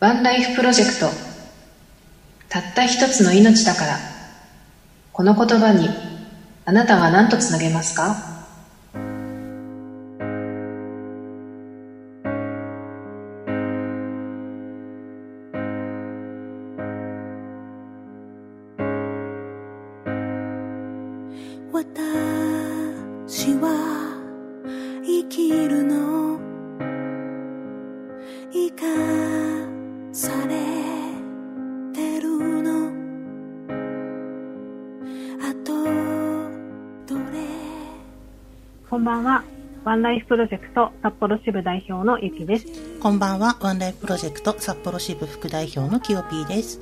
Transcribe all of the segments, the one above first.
ワンライフプロジェクト。たった一つの命だから。この言葉にあなたは何とつなげますか？私は生きるの。生かこんばんは。ワンライフプロジェクト札幌支部代表のゆきです。こんばんは、ワンライフプロジェクト札幌支部副代表のきよぴーです。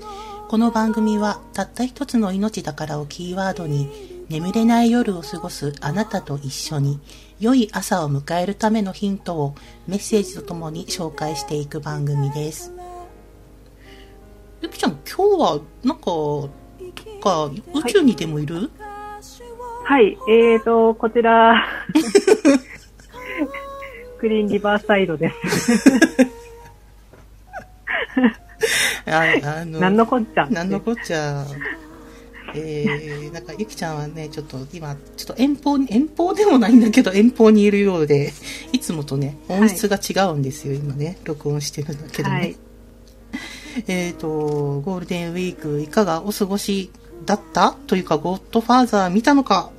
この番組は、たった一つの命だからをキーワードに、眠れない夜を過ごすあなたと一緒に、良い朝を迎えるためのヒントをメッセージとともに紹介していく番組です。ゆきちゃん、今日は、なんか、どっか宇宙にでもいる、はい。えーと、こちら、クリーンリバーサイドです。ああのなんのこっちゃ。なんのこっちゃ。えー、なんか、ゆきちゃんはね、ちょっと今、ちょっと遠方に、遠方でもないんだけど、遠方にいるようで、いつもとね、音質が違うんですよ、今ね、録音してるんだけどね。はい。えっ、と、ゴールデンウィーク、いかがお過ごしだった？というか、ゴッドファーザー見たのか？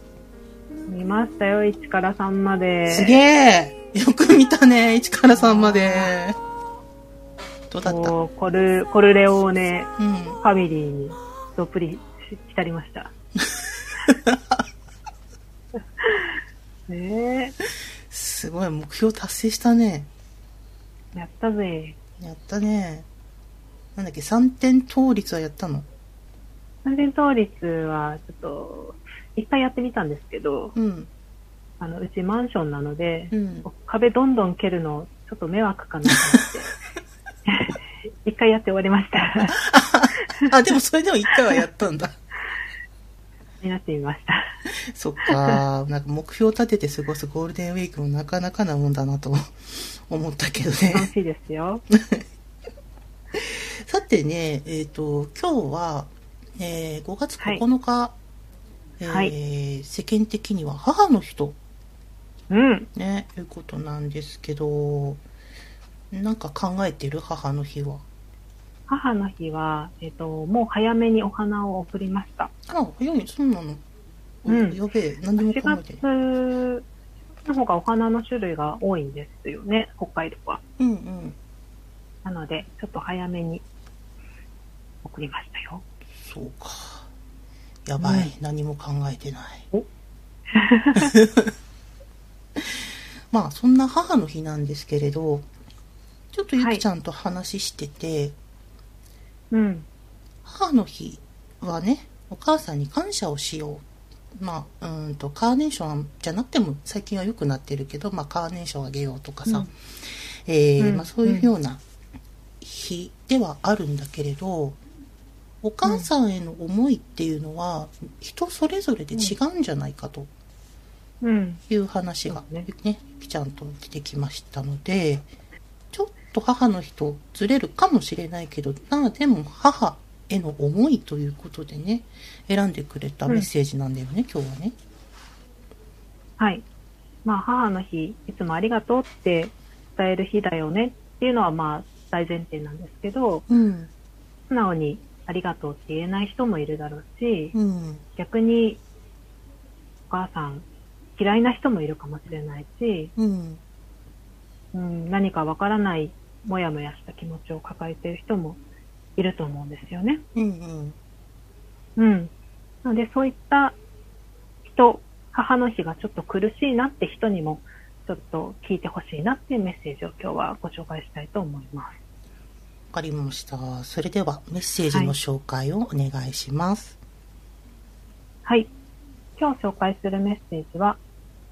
見ましたよ、1から3まで。すげえよく見たね、1から3まで。どうだった？コル、コルレオーネうん。ファミリーにどっぷり浸りました。ねすごい、目標達成したね。え、やったぜ。やったね。なんだっけ、3点倒立はやったの？三点倒立は、ちょっと、一回やってみたんですけど、うん。あの、うちマンションなので、うん。壁どんどん蹴るの、ちょっと迷惑かなと思って。一回やって終わりました。あ、でもそれでも1回はやったんだ。になってみました。そっか。なんか目標立てて過ごすゴールデンウィークもなかなかなもんだなと思ったけど楽ね。しいですよ。さてね、えっ、と、今日は、えー5月9日、えーはい世間的には母の日とうん。ね、いうことなんですけど、なんか考えてる母の日は？母の日は、えっ、と、もう早めにお花を送りました。あ、早い、そうなの。うんやべえ、何でも4考えてる。月の方がお花の種類が多いんですよね、北海道は。うんうん。なので、ちょっと早めに送りましたよ。そうか。やばい、うん。何も考えてない。お。まあ、そんな母の日なんですけれど、ちょっとゆきちゃんと話してて、うん。母の日はね、お母さんに感謝をしよう。まあ、うーんと、カーネーションじゃなくても最近は良くなってるけど、まあ、カーネーションあげようとかさ、うん。えーうん。まあ、そういうような日ではあるんだけれど、お母さんへの思いっていうのは、人それぞれで違うんじゃないかとうん。いう話がねね、ゆきちゃんと出てきましたので、ちょっと母の日とずれるかもしれないけど、なあでも母への思いということでね、選んでくれたメッセージなんだよね、今日はね。はい。まあ、母の日、いつもありがとうって伝える日だよねっていうのは、まあ、大前提なんですけど、うん、素直にありがとうって言えない人もいるだろうし、うん、逆に、お母さん嫌いな人もいるかもしれないし、うん、うん、何かわからないもやもやした気持ちを抱えている人もいると思うんですよね。うん、うん。うん。なので、そういった人、母の日がちょっと苦しいなって人にも、ちょっと聞いてほしいなっていうメッセージを今日はご紹介したいと思います。かりました。それではメッセージの紹介をお願いします。はい。今日紹介するメッセージは、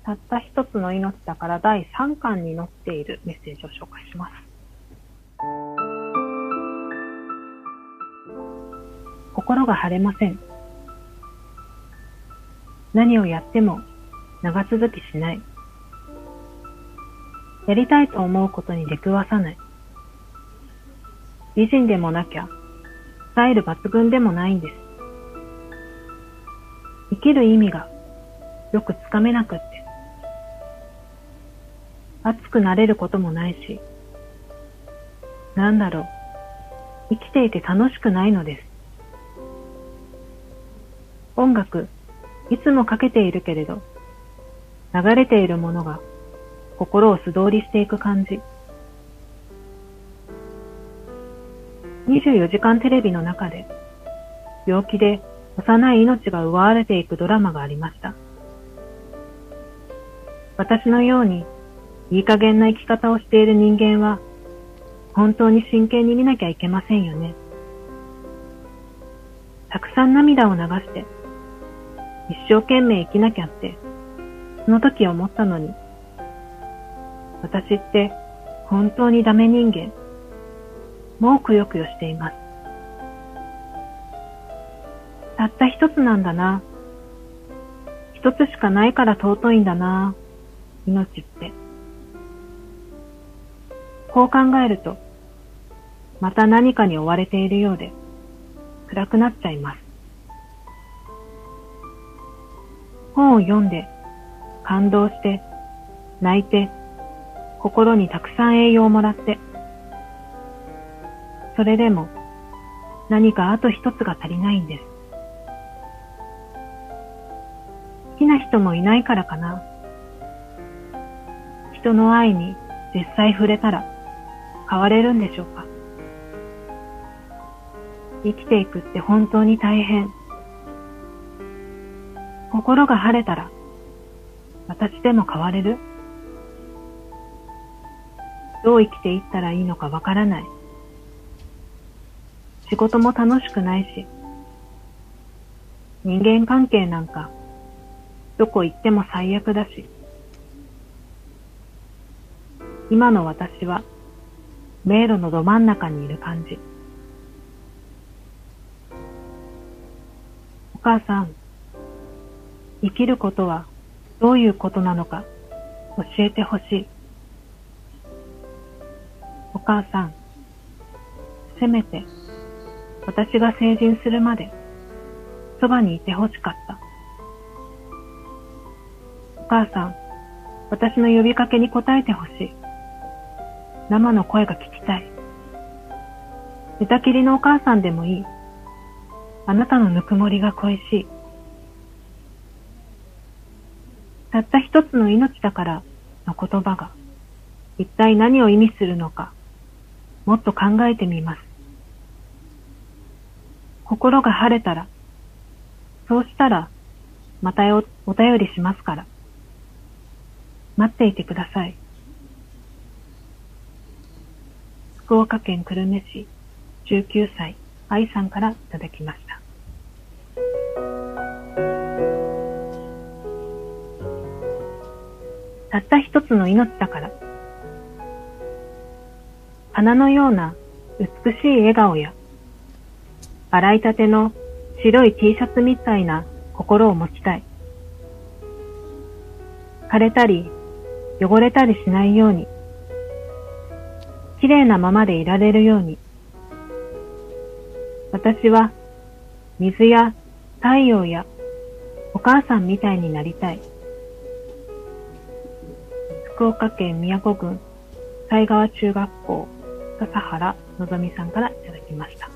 たった一つの命だから第3巻に載っているメッセージを紹介します。心が晴れません。何をやっても長続きしない。やりたいと思うことに出くわさない。美人でもなきゃ、スタイル抜群でもないんです。生きる意味がよくつかめなくって。熱くなれることもないし、なんだろう、生きていて楽しくないのです。音楽、いつもかけているけれど、流れているものが心を素通りしていく感じ。24時間テレビの中で、病気で幼い命が奪われていくドラマがありました。私のように、いい加減な生き方をしている人間は、本当に真剣に見なきゃいけませんよね。たくさん涙を流して、一生懸命生きなきゃって、その時思ったのに、私って本当にダメ人間。もうくよくよしています。たった一つなんだな。一つしかないから尊いんだな。命って。こう考えると、また何かに追われているようで、暗くなっちゃいます。本を読んで、感動して、泣いて、心にたくさん栄養をもらって、それでも何かあと一つが足りないんです。好きな人もいないからかな。人の愛に実際触れたら変われるんでしょうか。生きていくって本当に大変。心が晴れたら私でも変われるどう生きていったらいいのかわからない。仕事も楽しくないし、人間関係なんか、どこ行っても最悪だし、今の私は、迷路のど真ん中にいる感じ。お母さん、生きることはどういうことなのか教えてほしい。お母さん、せめて私が成人するまで、そばにいてほしかった。お母さん、私の呼びかけに答えてほしい。生の声が聞きたい。寝たきりのお母さんでもいい。あなたのぬくもりが恋しい。たった一つの命だからの言葉が一体何を意味するのかもっと考えてみます。心が晴れたら、そうしたら、またおお便りしますから。待っていてください。福岡県久留米市19歳愛さんからいただきました。たった一つの命だから。花のような美しい笑顔や洗いたての白い T シャツみたいな心を持ちたい。枯れたり、汚れたりしないように、綺麗なままでいられるように、私は水や太陽やお母さんみたいになりたい。福岡県宮古郡西川中学校笹原のぞみさんからいただきました。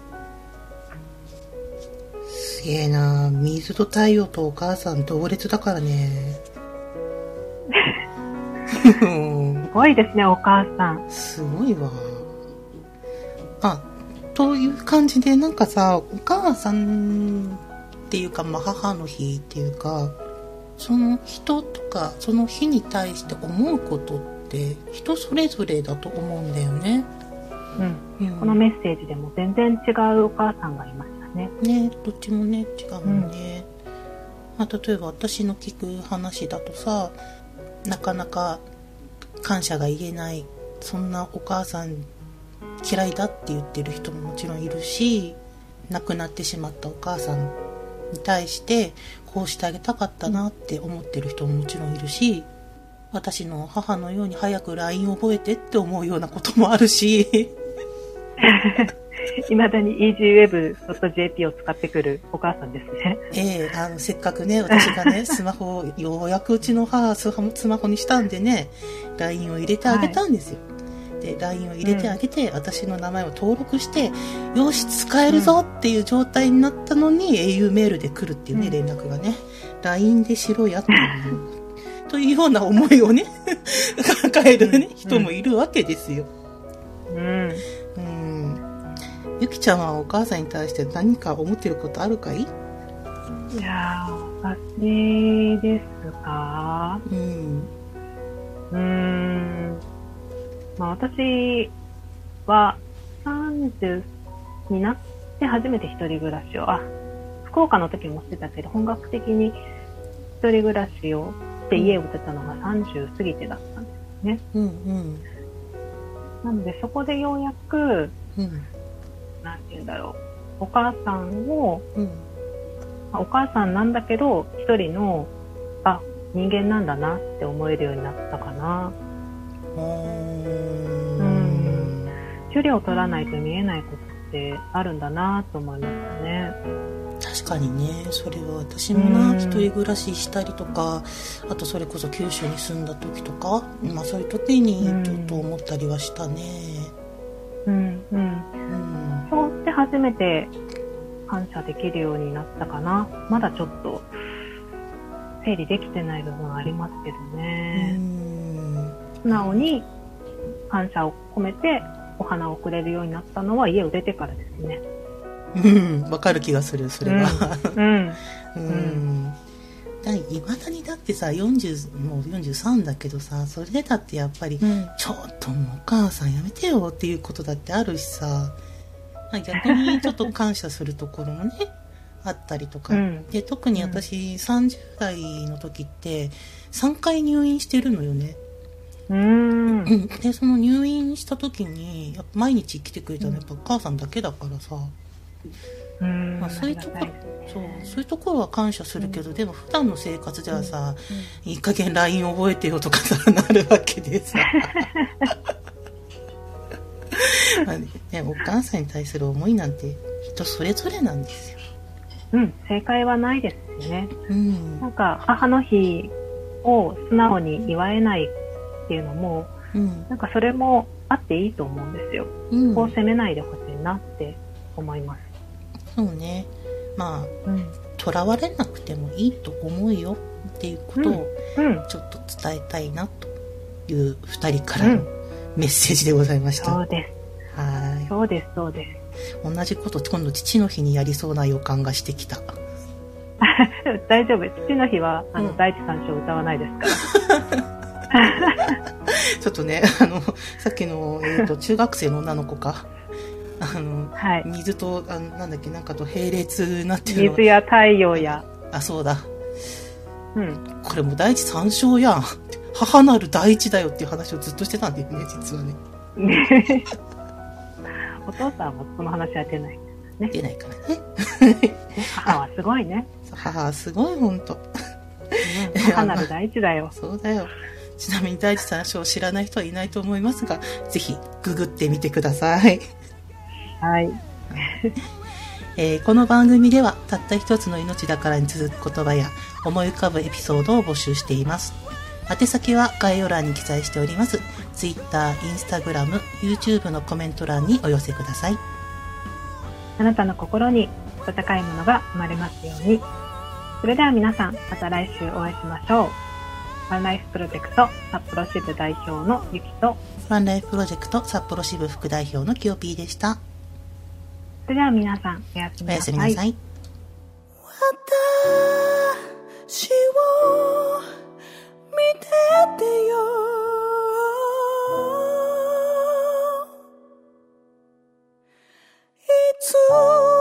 えな水と太陽とお母さん同列だからね。すごいですね、お母さん。すごいわ。あ、という感じで、なんかさ、お母さんっていうか、まあ、母の日っていうか、その人とか、その日に対して思うことって、人それぞれだと思うんだよね。うん。うん、このメッセージでも全然違うお母さんがいましたね。ねどっちもね、違うもんね。うん、まあ、例えば私の聞く話だとさ、なかなか感謝が言えない、そんなお母さん嫌いだって言ってる人ももちろんいるし、亡くなってしまったお母さんに対してこうしてあげたかったなって思ってる人ももちろんいるし、私の母のように早く LINE 覚えてって思うようなこともあるし いまだに easyweb.jp を使ってくるお母さんですね。ええあの、せっかくね、私がね、スマホを、ようやくうちの母スマホスマホにしたんでね、LINE を入れてあげたんですよ。で、LINE を入れてあげて、私の名前を登録して、よし、使えるぞっていう状態になったのに、au メールで来るっていうね、うん連絡がね、LINE でしろやっていう、というような思いをね、抱えるね、人もいるわけですよ。うん。うん。ゆきちゃんはお母さんに対して何か思ってることあるかい？いやー、私ですか？うん。うーん。まあ私は30になって初めて一人暮らしを、あ、福岡の時もしてたけど、本格的に一人暮らしをして家を出たのが30過ぎてだったんですね。うんうん。なのでそこでようやく、うん。て言うんだろう。お母さんを、うん。まあお母さんなんだけど、一人の、あ、人間なんだなって思えるようになったかな。うんん。距離を取らないと見えないことってあるんだなと思いましたね。確かにね、それは私もな、うん一人暮らししたりとか、あとそれこそ九州に住んだ時とか、まあそういう時にちょっと思ったりはしたね。うん、うん。うん。初めて感謝できるようになったかな。まだちょっと整理できてない部分はありますけどうね。ん。素直に感謝を込めてお花をくれるようになったのは家を出てからですね。うん。わかる気がする、それは。うん。うん。だいまだにだってさ、40、もう43だけどさ、それでだってやっぱり、うん。ちょっともうお母さんやめてよっていうことだってあるしさ、まあ逆にちょっと感謝するところもね、あったりとか。うんで、特に私30代の時って3回入院してるのよね。うーん。うん。で、その入院した時に、やっぱ毎日来てくれたのはやっぱお母さんだけだからさ、うんまあそういうところそう、そういうところは感謝するけど、でも普段の生活ではさ、いい加減 LINE 覚えてよとかさ、なるわけでさ。まあね、お母さんに対する思いなんて人それぞれなんですよ。うん、正解はないですしね。うんな。んか、母の日を素直に祝えないっていうのも、うん。なんかそれもあっていいと思うんですよ。うん。こう責めないでほしいなって思います。そうね。まあ、うん。囚われなくてもいいと思うよっていうことをうん。ちょっと伝えたいなという二人からのメッセージでございました。そうです。はそうです、そうです。い。同じこと今度父の日にやりそうな予感がしてきた。大丈夫。父の日は、あの、うん第一三章歌わないですか？ら。ちょっとね、あの、さっきの、えっ、と、中学生の女の子か。あの、はい。水と、あのなんだっけ、なんかと並列になってるの水や太陽や、あ、そうだ。うん。これもう第一三章やん。母なる第一だよっていう話をずっとしてたんだよね、実はね。お父さんはその話は出ない。出ないからね。ね 母はすごいね。母はすごい、ほんと。うん母なる第一だよ。そうだよ。ちなみに第一三章を知らない人はいないと思いますが、ぜひググってみてください。はい。えーこの番組ではたった一つの命だからに続く言葉や思い浮かぶエピソードを募集しています。宛先は概要欄に記載しております。Twitter、Instagram、YouTube のコメント欄にお寄せください。あなたの心に温かいものが生まれますように。それでは皆さん、また来週お会いしましょう。ワンライフプロジェクト札幌支部代表のゆきと、ワンライフプロジェクト札幌支部副代表のキヨピーでした。それでは皆さん、おやすみおやなさい。すみなさい。私を見ててよ Ooh.